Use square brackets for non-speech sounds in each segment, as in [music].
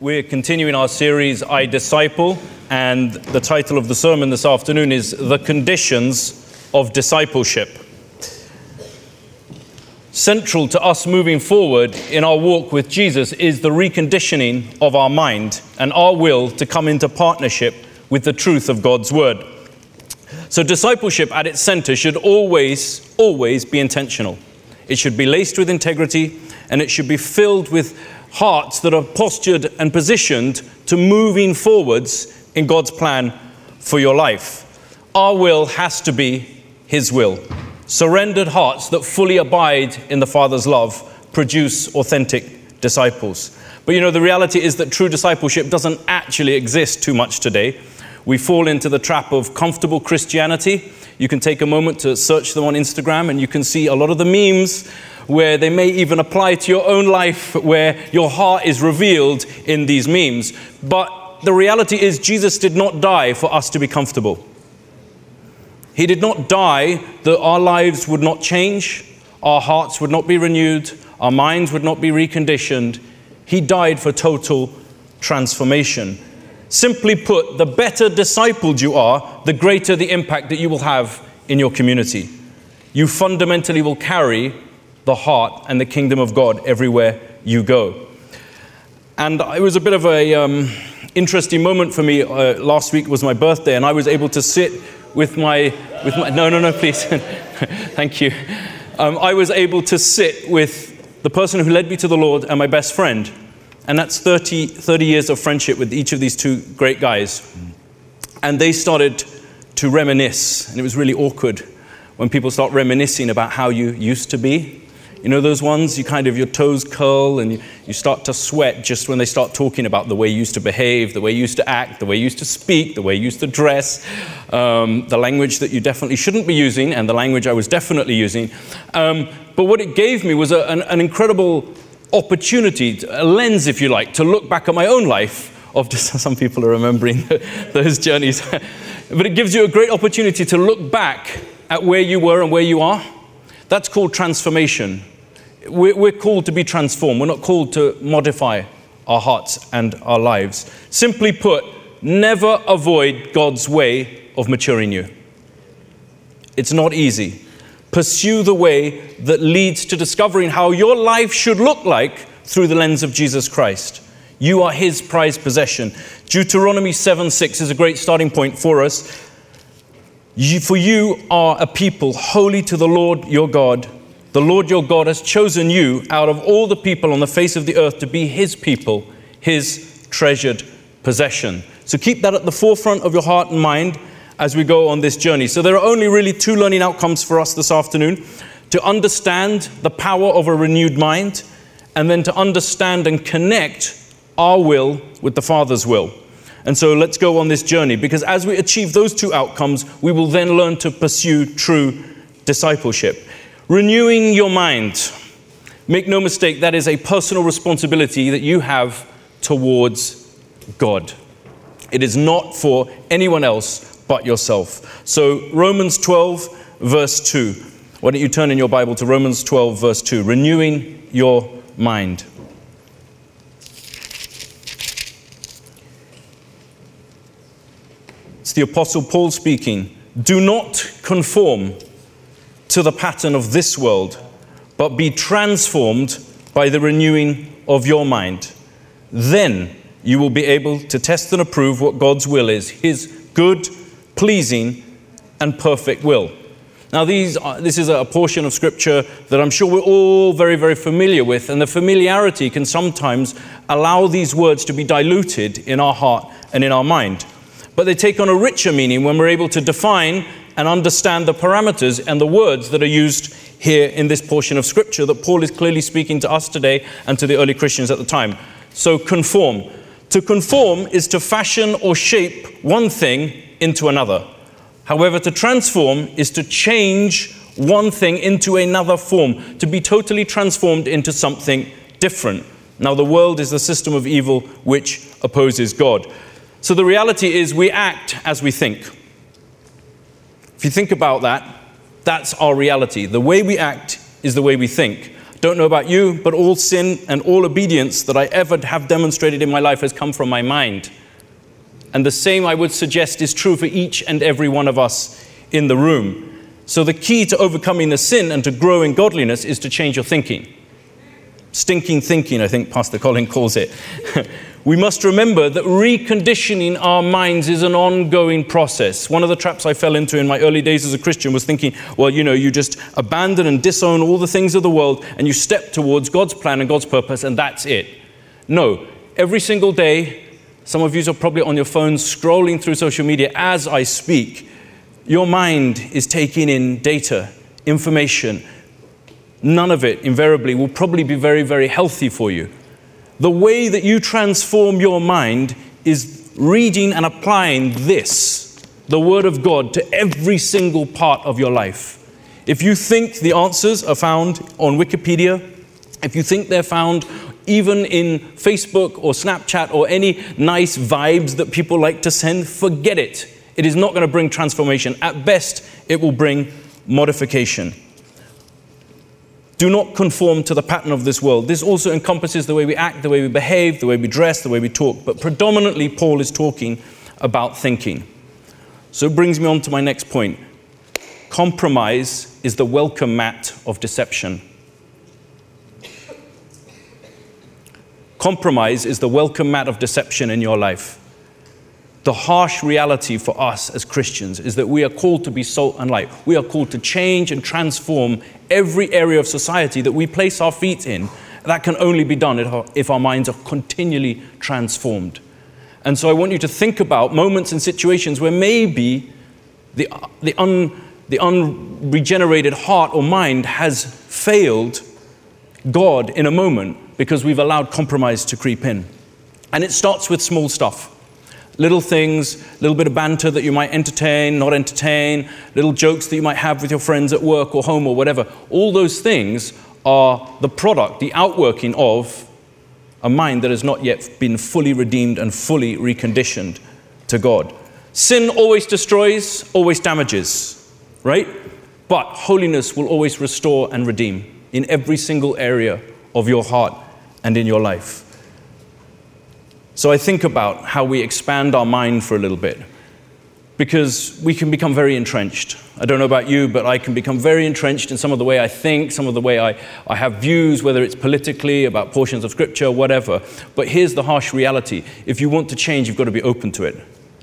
We're continuing our series, I Disciple, and the title of the sermon this afternoon is The Conditions of Discipleship. Central to us moving forward in our walk with Jesus is the reconditioning of our mind and our will to come into partnership with the truth of God's Word. So, discipleship at its center should always, always be intentional. It should be laced with integrity and it should be filled with hearts that are postured and positioned to moving forwards in God's plan for your life. Our will has to be His will. Surrendered hearts that fully abide in the Father's love produce authentic disciples. But you know, the reality is that true discipleship doesn't actually exist too much today. We fall into the trap of comfortable Christianity. You can take a moment to search them on Instagram and you can see a lot of the memes where they may even apply to your own life, where your heart is revealed in these memes. But the reality is, Jesus did not die for us to be comfortable. He did not die that our lives would not change, our hearts would not be renewed, our minds would not be reconditioned. He died for total transformation. Simply put, the better discipled you are, the greater the impact that you will have in your community. You fundamentally will carry the heart and the kingdom of God everywhere you go. And it was a bit of a um, interesting moment for me. Uh, last week was my birthday, and I was able to sit with my with my no no no please, [laughs] thank you. Um, I was able to sit with the person who led me to the Lord and my best friend, and that's 30, 30 years of friendship with each of these two great guys. And they started to reminisce, and it was really awkward when people start reminiscing about how you used to be you know those ones? You kind of, your toes curl and you, you start to sweat just when they start talking about the way you used to behave, the way you used to act, the way you used to speak, the way you used to dress, um, the language that you definitely shouldn't be using, and the language I was definitely using. Um, but what it gave me was a, an, an, incredible opportunity, a lens, if you like, to look back at my own life. Of just [laughs] some people are remembering [laughs] those journeys. [laughs] but it gives you a great opportunity to look back at where you were and where you are that's called transformation. We're called to be transformed. We're not called to modify our hearts and our lives. Simply put, never avoid God's way of maturing you. It's not easy. Pursue the way that leads to discovering how your life should look like through the lens of Jesus Christ. You are his prized possession. Deuteronomy 7 6 is a great starting point for us. You, for you are a people holy to the Lord your God. The Lord your God has chosen you out of all the people on the face of the earth to be his people, his treasured possession. So keep that at the forefront of your heart and mind as we go on this journey. So there are only really two learning outcomes for us this afternoon to understand the power of a renewed mind, and then to understand and connect our will with the Father's will. And so let's go on this journey because as we achieve those two outcomes, we will then learn to pursue true discipleship. Renewing your mind. Make no mistake, that is a personal responsibility that you have towards God. It is not for anyone else but yourself. So, Romans 12, verse 2. Why don't you turn in your Bible to Romans 12, verse 2? Renewing your mind. It's the Apostle Paul speaking. Do not conform to the pattern of this world, but be transformed by the renewing of your mind. Then you will be able to test and approve what God's will is His good, pleasing, and perfect will. Now, these are, this is a portion of Scripture that I'm sure we're all very, very familiar with, and the familiarity can sometimes allow these words to be diluted in our heart and in our mind but they take on a richer meaning when we're able to define and understand the parameters and the words that are used here in this portion of Scripture that Paul is clearly speaking to us today and to the early Christians at the time. So, conform. To conform is to fashion or shape one thing into another. However, to transform is to change one thing into another form, to be totally transformed into something different. Now, the world is the system of evil which opposes God. So the reality is we act as we think. If you think about that, that's our reality. The way we act is the way we think. Don't know about you, but all sin and all obedience that I ever have demonstrated in my life has come from my mind. And the same, I would suggest, is true for each and every one of us in the room. So, the key to overcoming the sin and to growing godliness is to change your thinking. Stinking thinking, I think Pastor Colin calls it. [laughs] we must remember that reconditioning our minds is an ongoing process. One of the traps I fell into in my early days as a Christian was thinking, well, you know, you just abandon and disown all the things of the world and you step towards God's plan and God's purpose, and that's it. No, every single day, some of you are probably on your phones scrolling through social media as I speak. Your mind is taking in data, information. None of it, invariably, will probably be very, very healthy for you. The way that you transform your mind is reading and applying this, the Word of God, to every single part of your life. If you think the answers are found on Wikipedia, if you think they're found even in Facebook or Snapchat or any nice vibes that people like to send, forget it. It is not going to bring transformation. At best, it will bring modification. Do not conform to the pattern of this world. This also encompasses the way we act, the way we behave, the way we dress, the way we talk. But predominantly, Paul is talking about thinking. So it brings me on to my next point. Compromise is the welcome mat of deception. Compromise is the welcome mat of deception in your life. The harsh reality for us as Christians is that we are called to be salt and light. We are called to change and transform every area of society that we place our feet in. That can only be done if our minds are continually transformed. And so I want you to think about moments and situations where maybe the, the, un, the unregenerated heart or mind has failed God in a moment because we've allowed compromise to creep in. And it starts with small stuff. Little things, a little bit of banter that you might entertain, not entertain, little jokes that you might have with your friends at work or home or whatever. All those things are the product, the outworking of a mind that has not yet been fully redeemed and fully reconditioned to God. Sin always destroys, always damages, right? But holiness will always restore and redeem in every single area of your heart and in your life. So I think about how we expand our mind for a little bit because we can become very entrenched. I don't know about you, but I can become very entrenched in some of the way I think, some of the way I, I have views, whether it's politically, about portions of scripture, whatever. But here's the harsh reality if you want to change, you've got to be open to it.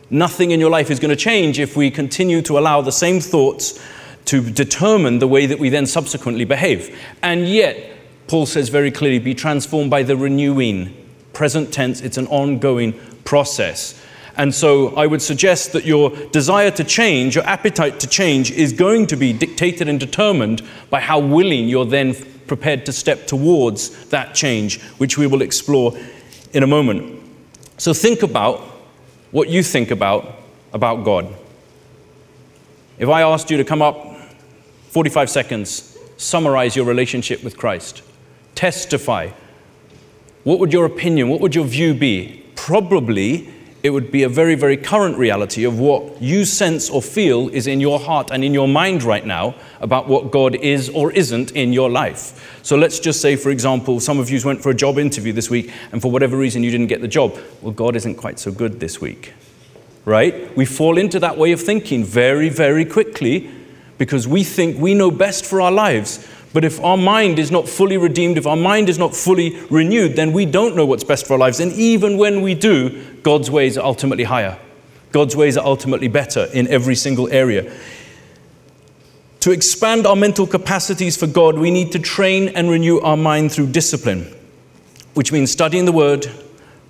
Nothing in your life is going to change if we continue to allow the same thoughts to determine the way that we then subsequently behave. And yet, Paul says very clearly be transformed by the renewing. Present tense, it's an ongoing process. And so I would suggest that your desire to change, your appetite to change, is going to be dictated and determined by how willing you're then prepared to step towards that change, which we will explore in a moment. So think about what you think about about God. If I asked you to come up 45 seconds, summarize your relationship with Christ testify, what would your opinion, what would your view be? Probably it would be a very, very current reality of what you sense or feel is in your heart and in your mind right now about what God is or isn't in your life. So let's just say, for example, some of you went for a job interview this week and for whatever reason you didn't get the job. Well, God isn't quite so good this week, right? We fall into that way of thinking very, very quickly because we think we know best for our lives. But if our mind is not fully redeemed, if our mind is not fully renewed, then we don't know what's best for our lives. And even when we do, God's ways are ultimately higher. God's ways are ultimately better in every single area. To expand our mental capacities for God, we need to train and renew our mind through discipline, which means studying the Word,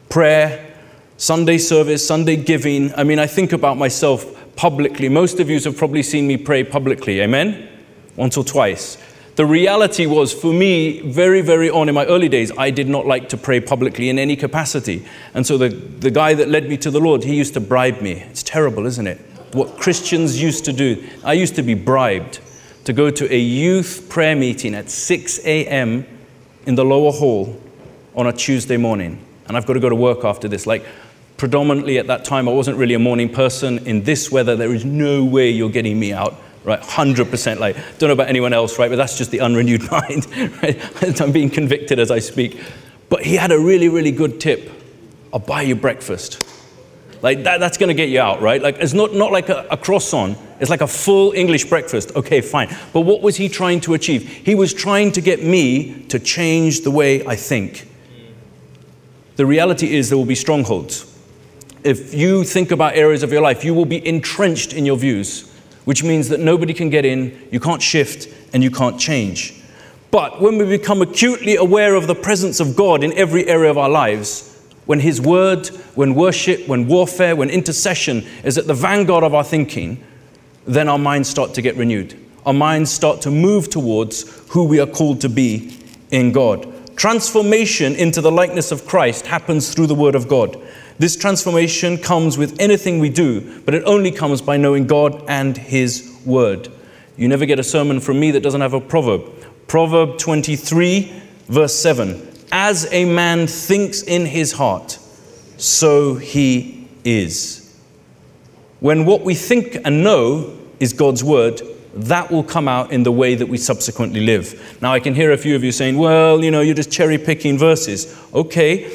prayer, Sunday service, Sunday giving. I mean, I think about myself publicly. Most of you have probably seen me pray publicly, amen? Once or twice. The reality was, for me, very, very on in my early days, I did not like to pray publicly in any capacity. And so the, the guy that led me to the Lord, he used to bribe me. It's terrible, isn't it? What Christians used to do. I used to be bribed to go to a youth prayer meeting at 6 a.m. in the lower hall on a Tuesday morning. And I've got to go to work after this. Like, predominantly at that time, I wasn't really a morning person. In this weather, there is no way you're getting me out right? 100% like, don't know about anyone else, right? But that's just the unrenewed [laughs] mind, right? [laughs] I'm being convicted as I speak. But he had a really, really good tip. I'll buy you breakfast. Like that, that's going to get you out, right? Like it's not, not like a, a croissant. It's like a full English breakfast. Okay, fine. But what was he trying to achieve? He was trying to get me to change the way I think. The reality is there will be strongholds. If you think about areas of your life, you will be entrenched in your views, which means that nobody can get in, you can't shift, and you can't change. But when we become acutely aware of the presence of God in every area of our lives, when His word, when worship, when warfare, when intercession is at the vanguard of our thinking, then our minds start to get renewed. Our minds start to move towards who we are called to be in God. Transformation into the likeness of Christ happens through the Word of God. This transformation comes with anything we do, but it only comes by knowing God and His Word. You never get a sermon from me that doesn't have a proverb. Proverb 23, verse 7 As a man thinks in his heart, so he is. When what we think and know is God's Word, that will come out in the way that we subsequently live. Now, I can hear a few of you saying, well, you know, you're just cherry picking verses. Okay.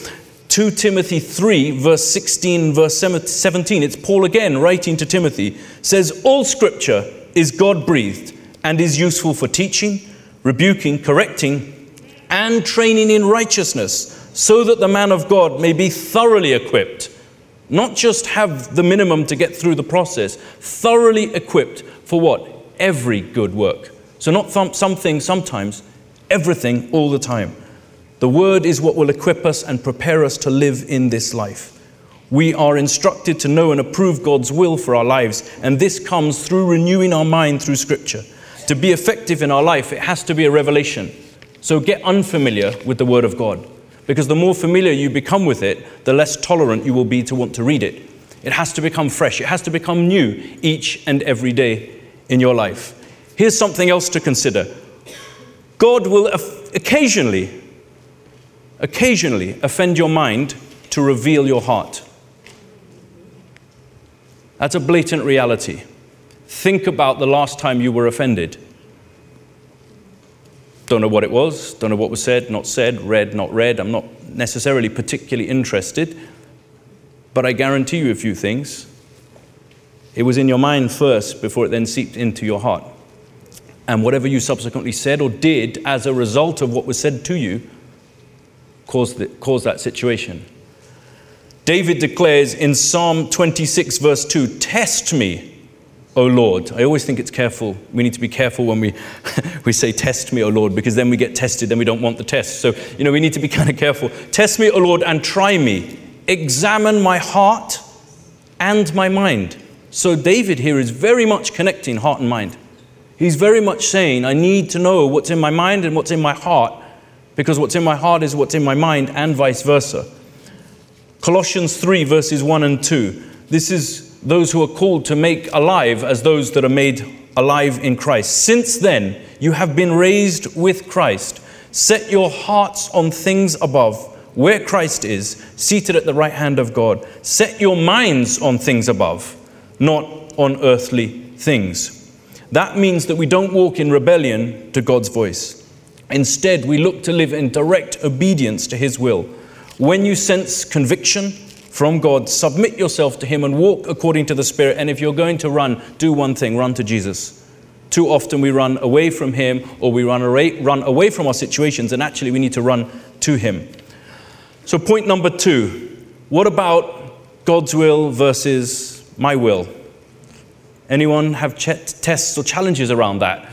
2 Timothy 3, verse 16, verse 17, it's Paul again writing to Timothy, says, All scripture is God breathed and is useful for teaching, rebuking, correcting, and training in righteousness, so that the man of God may be thoroughly equipped. Not just have the minimum to get through the process, thoroughly equipped for what? Every good work. So, not th- something sometimes, everything all the time. The word is what will equip us and prepare us to live in this life. We are instructed to know and approve God's will for our lives, and this comes through renewing our mind through Scripture. To be effective in our life, it has to be a revelation. So get unfamiliar with the Word of God, because the more familiar you become with it, the less tolerant you will be to want to read it. It has to become fresh, it has to become new each and every day in your life. Here's something else to consider God will occasionally occasionally offend your mind to reveal your heart. That's a blatant reality. Think about the last time you were offended. Don't know what it was, don't know what was said, not said, read, not read. I'm not necessarily particularly interested, but I guarantee you a few things. It was in your mind first before it then seeped into your heart. And whatever you subsequently said or did as a result of what was said to you caused, the, caused that situation. David declares in Psalm 26, verse 2 Test me, O Lord. I always think it's careful. We need to be careful when we, [laughs] we say, Test me, O Lord, because then we get tested, then we don't want the test. So, you know, we need to be [laughs] kind of careful. Test me, O Lord, and try me. Examine my heart and my mind. So, David here is very much connecting heart and mind. He's very much saying, I need to know what's in my mind and what's in my heart because what's in my heart is what's in my mind, and vice versa. Colossians 3, verses 1 and 2. This is those who are called to make alive as those that are made alive in Christ. Since then, you have been raised with Christ. Set your hearts on things above, where Christ is, seated at the right hand of God. Set your minds on things above, not on earthly things. That means that we don't walk in rebellion to God's voice. Instead, we look to live in direct obedience to His will. When you sense conviction from God, submit yourself to Him and walk according to the Spirit. And if you're going to run, do one thing run to Jesus. Too often we run away from Him or we run away, run away from our situations, and actually we need to run to Him. So, point number two what about God's will versus my will? Anyone have ch- tests or challenges around that?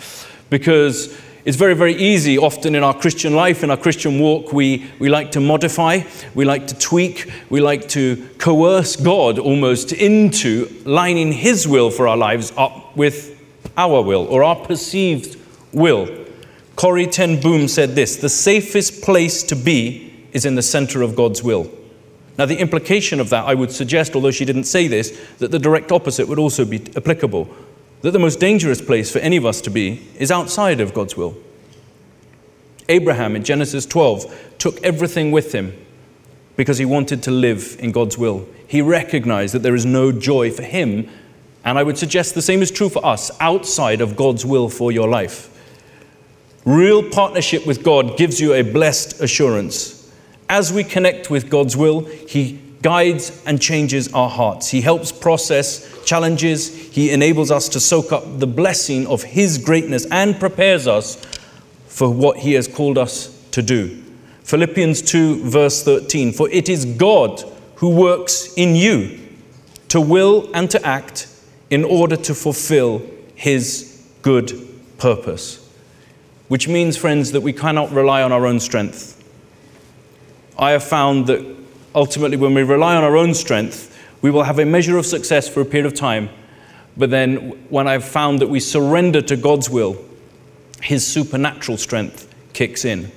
Because it's very, very easy, often in our Christian life, in our Christian walk, we, we like to modify, we like to tweak, we like to coerce God almost into lining His will for our lives up with our will or our perceived will. Corrie Ten Boom said this The safest place to be is in the center of God's will. Now, the implication of that, I would suggest, although she didn't say this, that the direct opposite would also be applicable that the most dangerous place for any of us to be is outside of God's will. Abraham in Genesis 12 took everything with him because he wanted to live in God's will. He recognized that there is no joy for him And I would suggest the same is true for us outside of God's will for your life. Real partnership with God gives you a blessed assurance. As we connect with God's will, He guides and changes our hearts. He helps process challenges. He enables us to soak up the blessing of His greatness and prepares us for what He has called us to do. Philippians 2, verse 13 For it is God who works in you to will and to act in order to fulfill His good purpose. Which means, friends, that we cannot rely on our own strength. I have found that ultimately, when we rely on our own strength, we will have a measure of success for a period of time. But then, when I've found that we surrender to God's will, His supernatural strength kicks in.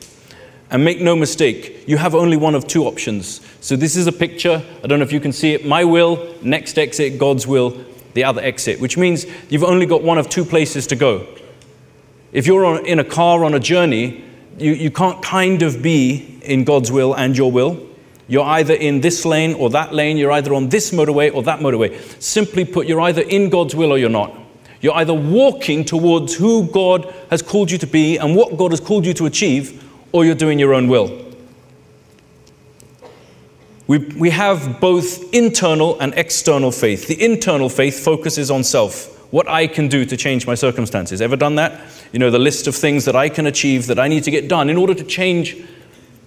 And make no mistake, you have only one of two options. So, this is a picture. I don't know if you can see it. My will, next exit, God's will, the other exit, which means you've only got one of two places to go. If you're on, in a car on a journey, you, you can't kind of be in God's will and your will. You're either in this lane or that lane. You're either on this motorway or that motorway. Simply put, you're either in God's will or you're not. You're either walking towards who God has called you to be and what God has called you to achieve, or you're doing your own will. We, we have both internal and external faith. The internal faith focuses on self, what I can do to change my circumstances. Ever done that? You know, the list of things that I can achieve, that I need to get done in order to change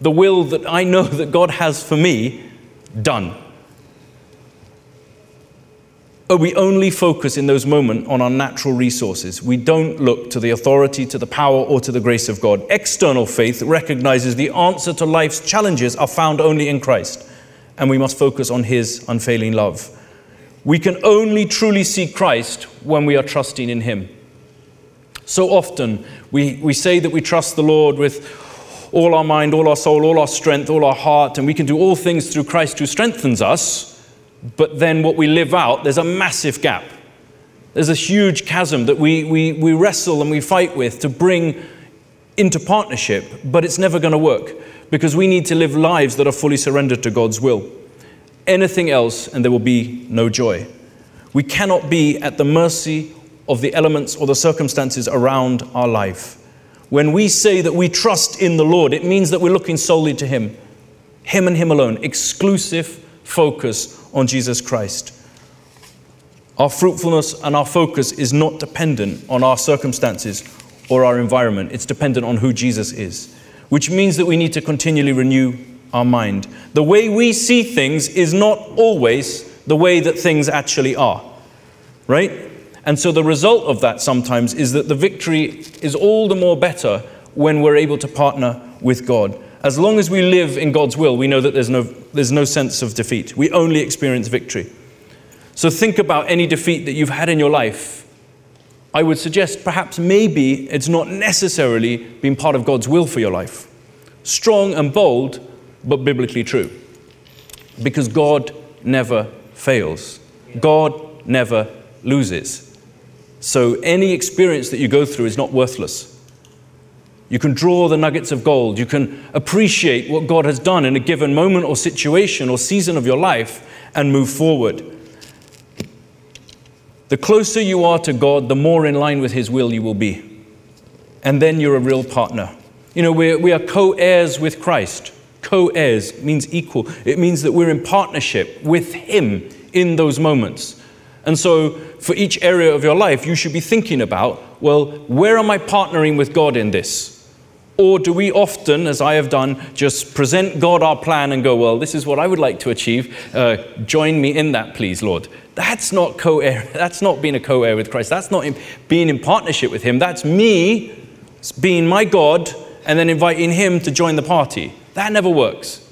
the will that I know that God has for me done. But we only focus in those moments on our natural resources. We don't look to the authority, to the power, or to the grace of God. External faith recognizes the answer to life's challenges are found only in Christ, and we must focus on His unfailing love. We can only truly see Christ when we are trusting in Him. So often we, we say that we trust the Lord with all our mind, all our soul, all our strength, all our heart, and we can do all things through Christ who strengthens us. But then what we live out, there's a massive gap. There's a huge chasm that we, we, we wrestle and we fight with to bring into partnership, but it's never going to work because we need to live lives that are fully surrendered to God's will. Anything else, and there will be no joy. We cannot be at the mercy of the elements or the circumstances around our life. When we say that we trust in the Lord, it means that we're looking solely to Him, Him and Him alone, exclusive focus on Jesus Christ. Our fruitfulness and our focus is not dependent on our circumstances or our environment, it's dependent on who Jesus is, which means that we need to continually renew our mind. The way we see things is not always the way that things actually are, right? And so the result of that sometimes is that the victory is all the more better when we're able to partner with God. As long as we live in God's will, we know that there's no, there's no sense of defeat. We only experience victory. So think about any defeat that you've had in your life. I would suggest perhaps maybe it's not necessarily been part of God's will for your life. Strong and bold, but biblically true. Because God never fails, God never loses. So any experience that you go through is not worthless. You can draw the nuggets of gold. You can appreciate what God has done in a given moment or situation or season of your life and move forward. The closer you are to God, the more in line with His will you will be. And then you're a real partner. You know, we're, we are co heirs with Christ. Co heirs means equal, it means that we're in partnership with Him in those moments. And so, for each area of your life, you should be thinking about well, where am I partnering with God in this? Or do we often, as I have done, just present God our plan and go, well, this is what I would like to achieve. Uh, join me in that, please, Lord. That's not co-heir. [laughs] That's not being a co-heir with Christ. That's not being in partnership with Him. That's me being my God and then inviting Him to join the party. That never works.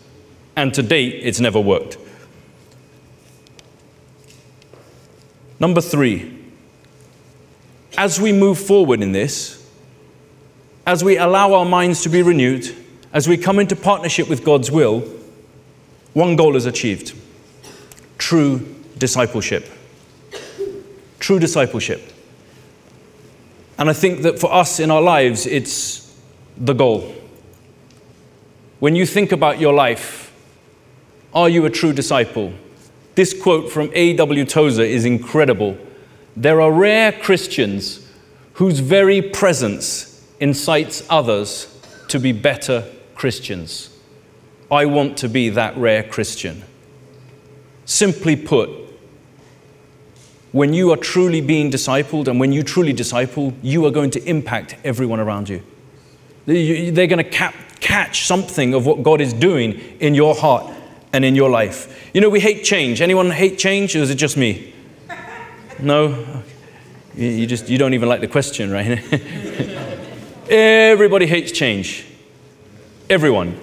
And to date, it's never worked. Number three, as we move forward in this, as we allow our minds to be renewed, as we come into partnership with God's will, one goal is achieved true discipleship. True discipleship. And I think that for us in our lives, it's the goal. When you think about your life, are you a true disciple? This quote from A.W. Tozer is incredible. There are rare Christians whose very presence incites others to be better Christians. I want to be that rare Christian. Simply put, when you are truly being discipled and when you truly disciple, you are going to impact everyone around you. They're going to cap- catch something of what God is doing in your heart and in your life. You know, we hate change. Anyone hate change, or is it just me? [laughs] No? You just you don't even like the question, right? [laughs] Everybody hates change. Everyone.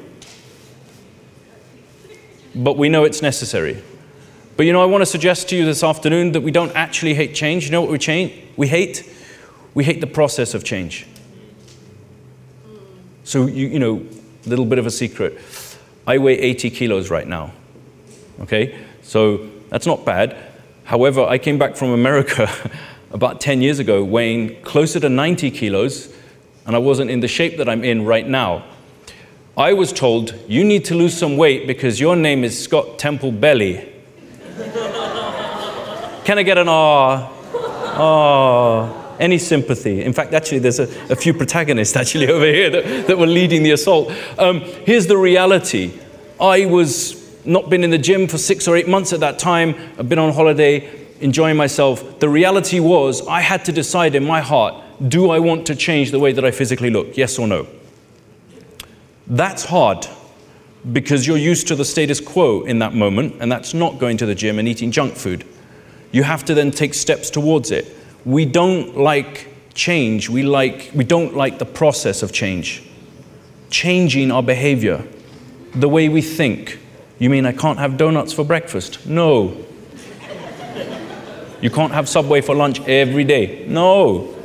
But we know it's necessary. But you know, I want to suggest to you this afternoon that we don't actually hate change. You know what we change? We hate? We hate the process of change. So you, you know, a little bit of a secret. I weigh 80 kilos right now. Okay? So that's not bad. However, I came back from America [laughs] about 10 years ago weighing closer to 90 kilos, and I wasn't in the shape that I'm in right now. I was told, you need to lose some weight because your name is Scott Temple Belly. [laughs] Can I get an ah? Ah, any sympathy? In fact, actually, there's a, a few protagonists actually [laughs] over here that, that were leading the assault. Um, here's the reality I was not been in the gym for six or eight months at that time. I've been on holiday enjoying myself. The reality was, I had to decide in my heart do I want to change the way that I physically look? Yes or no? That's hard because you're used to the status quo in that moment, and that's not going to the gym and eating junk food. You have to then take steps towards it. We don't like change, we, like, we don't like the process of change. Changing our behavior, the way we think. You mean I can't have donuts for breakfast? No. You can't have Subway for lunch every day. No.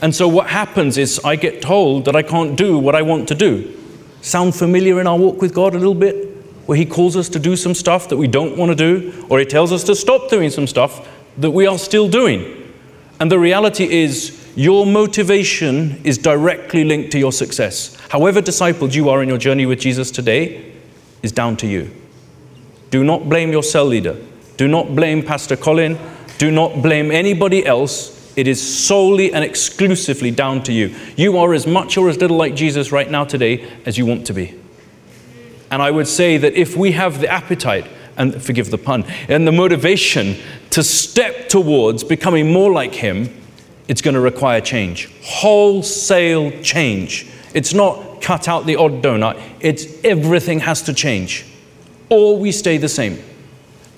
And so what happens is I get told that I can't do what I want to do. Sound familiar in our walk with God a little bit? Where He calls us to do some stuff that we don't want to do, or He tells us to stop doing some stuff that we are still doing. And the reality is, your motivation is directly linked to your success. However discipled you are in your journey with Jesus today is down to you. Do not blame your cell leader. Do not blame Pastor Colin. Do not blame anybody else. It is solely and exclusively down to you. You are as much or as little like Jesus right now today as you want to be. And I would say that if we have the appetite, and forgive the pun, and the motivation to step towards becoming more like Him, it's going to require change. Wholesale change. It's not cut out the odd donut, it's everything has to change. Or we stay the same,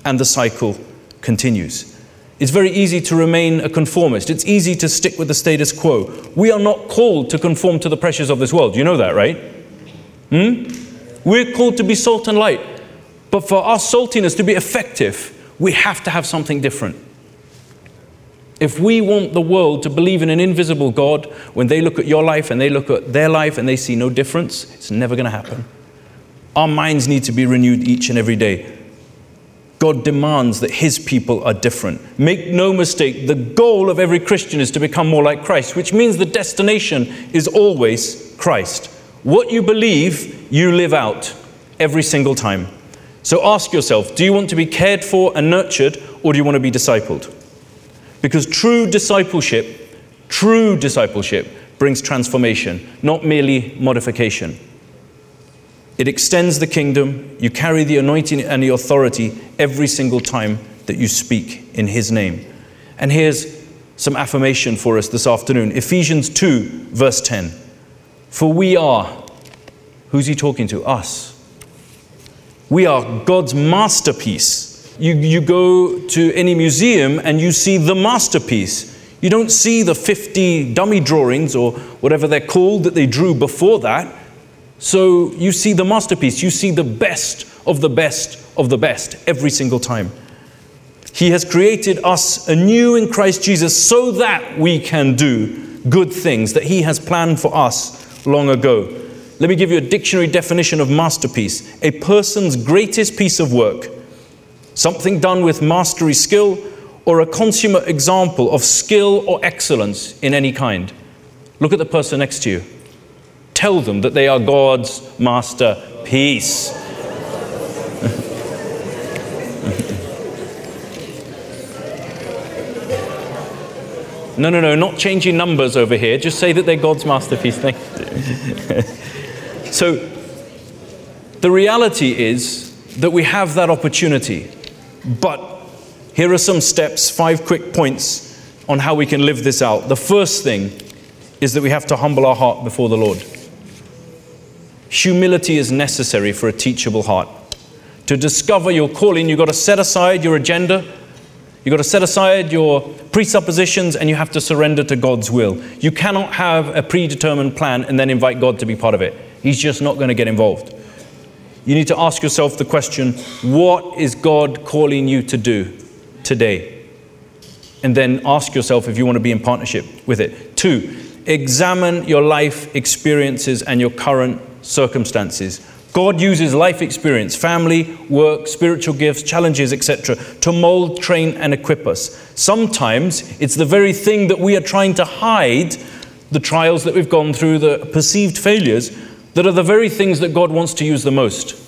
and the cycle continues. It's very easy to remain a conformist. It's easy to stick with the status quo. We are not called to conform to the pressures of this world. You know that, right? Hmm? We're called to be salt and light. But for our saltiness to be effective, we have to have something different. If we want the world to believe in an invisible God, when they look at your life and they look at their life and they see no difference, it's never going to happen. Our minds need to be renewed each and every day. God demands that his people are different. Make no mistake, the goal of every Christian is to become more like Christ, which means the destination is always Christ. What you believe, you live out every single time. So ask yourself do you want to be cared for and nurtured, or do you want to be discipled? Because true discipleship, true discipleship, brings transformation, not merely modification. It extends the kingdom. You carry the anointing and the authority every single time that you speak in His name. And here's some affirmation for us this afternoon Ephesians 2, verse 10. For we are, who's He talking to? Us. We are God's masterpiece. You, you go to any museum and you see the masterpiece. You don't see the 50 dummy drawings or whatever they're called that they drew before that. So you see the masterpiece, you see the best of the best of the best every single time. He has created us anew in Christ Jesus so that we can do good things that He has planned for us long ago. Let me give you a dictionary definition of masterpiece a person's greatest piece of work, something done with mastery skill, or a consummate example of skill or excellence in any kind. Look at the person next to you tell them that they are God's masterpiece. [laughs] No, no, no, not changing numbers over here. Just say that they're God's masterpiece. Thank you. [laughs] so, the reality is that we have that opportunity. But here are some steps, five quick points on how we can live this out. The first thing is that we have to humble our heart before the Lord. Humility is necessary for a teachable heart. To discover your calling, you've got to set aside your agenda, You've got to set aside your presuppositions and you have to surrender to God's will. You cannot have a predetermined plan and then invite God to be part of it. He's just not going to get involved. You need to ask yourself the question what is God calling you to do today? And then ask yourself if you want to be in partnership with it. Two, examine your life experiences and your current circumstances. God uses life experience, family, work, spiritual gifts, challenges, etc., to mold, train, and equip us. Sometimes it's the very thing that we are trying to hide, the trials that we've gone through, the perceived failures, that are the very things that God wants to use the most.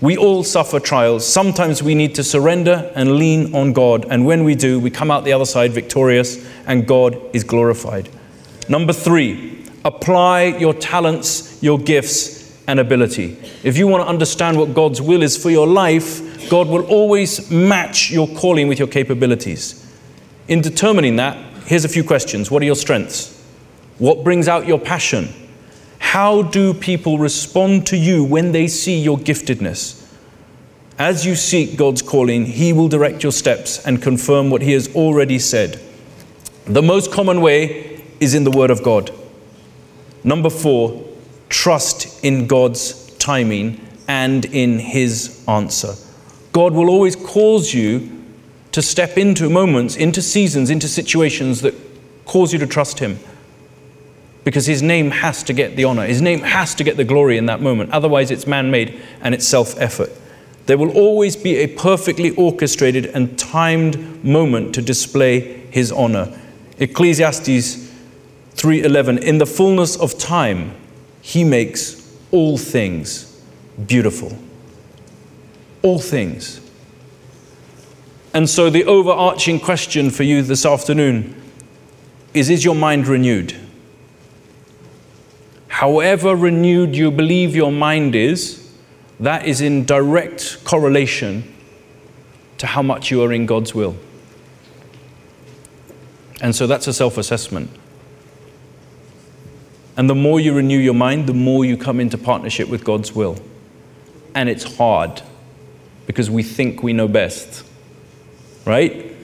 We all suffer trials. Sometimes we need to surrender and lean on God. And when we do, we come out the other side victorious and God is glorified. Number three, apply your talents, your gifts, and ability. If you want to understand what God's will is for your life, God will always match your calling with your capabilities. In determining that, here's a few questions What are your strengths? What brings out your passion? How do people respond to you when they see your giftedness? As you seek God's calling, He will direct your steps and confirm what He has already said. The most common way is in the Word of God. Number four, trust in God's timing and in His answer. God will always cause you to step into moments, into seasons, into situations that cause you to trust Him. Because His name has to get the honor, His name has to get the glory in that moment. Otherwise, it's man made and it's self effort. There will always be a perfectly orchestrated and timed moment to display His honor. Ecclesiastes 3:11 In the fullness of time he makes all things beautiful. All things. And so, the overarching question for you this afternoon is Is your mind renewed? However renewed you believe your mind is, that is in direct correlation to how much you are in God's will. And so that's a self assessment. And the more you renew your mind, the more you come into partnership with God's will. And it's hard because we think we know best. Right?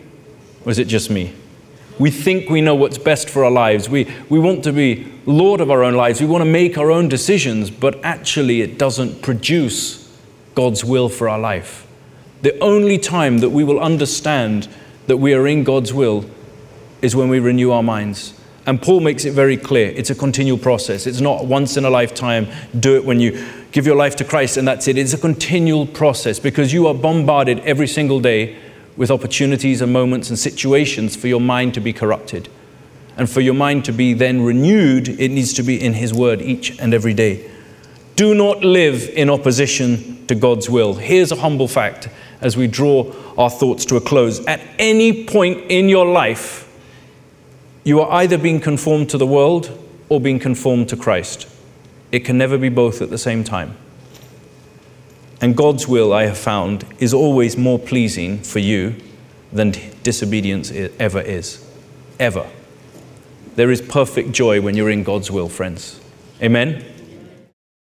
Or is it just me? We think we know what's best for our lives. We, we want to be Lord of our own lives. We want to make our own decisions, but actually, it doesn't produce God's will for our life. The only time that we will understand that we are in God's will is when we renew our minds. And Paul makes it very clear it's a continual process. It's not once in a lifetime, do it when you give your life to Christ and that's it. It's a continual process because you are bombarded every single day with opportunities and moments and situations for your mind to be corrupted. And for your mind to be then renewed, it needs to be in His Word each and every day. Do not live in opposition to God's will. Here's a humble fact as we draw our thoughts to a close. At any point in your life, you are either being conformed to the world or being conformed to Christ. It can never be both at the same time. And God's will, I have found, is always more pleasing for you than disobedience ever is. Ever. There is perfect joy when you're in God's will, friends. Amen?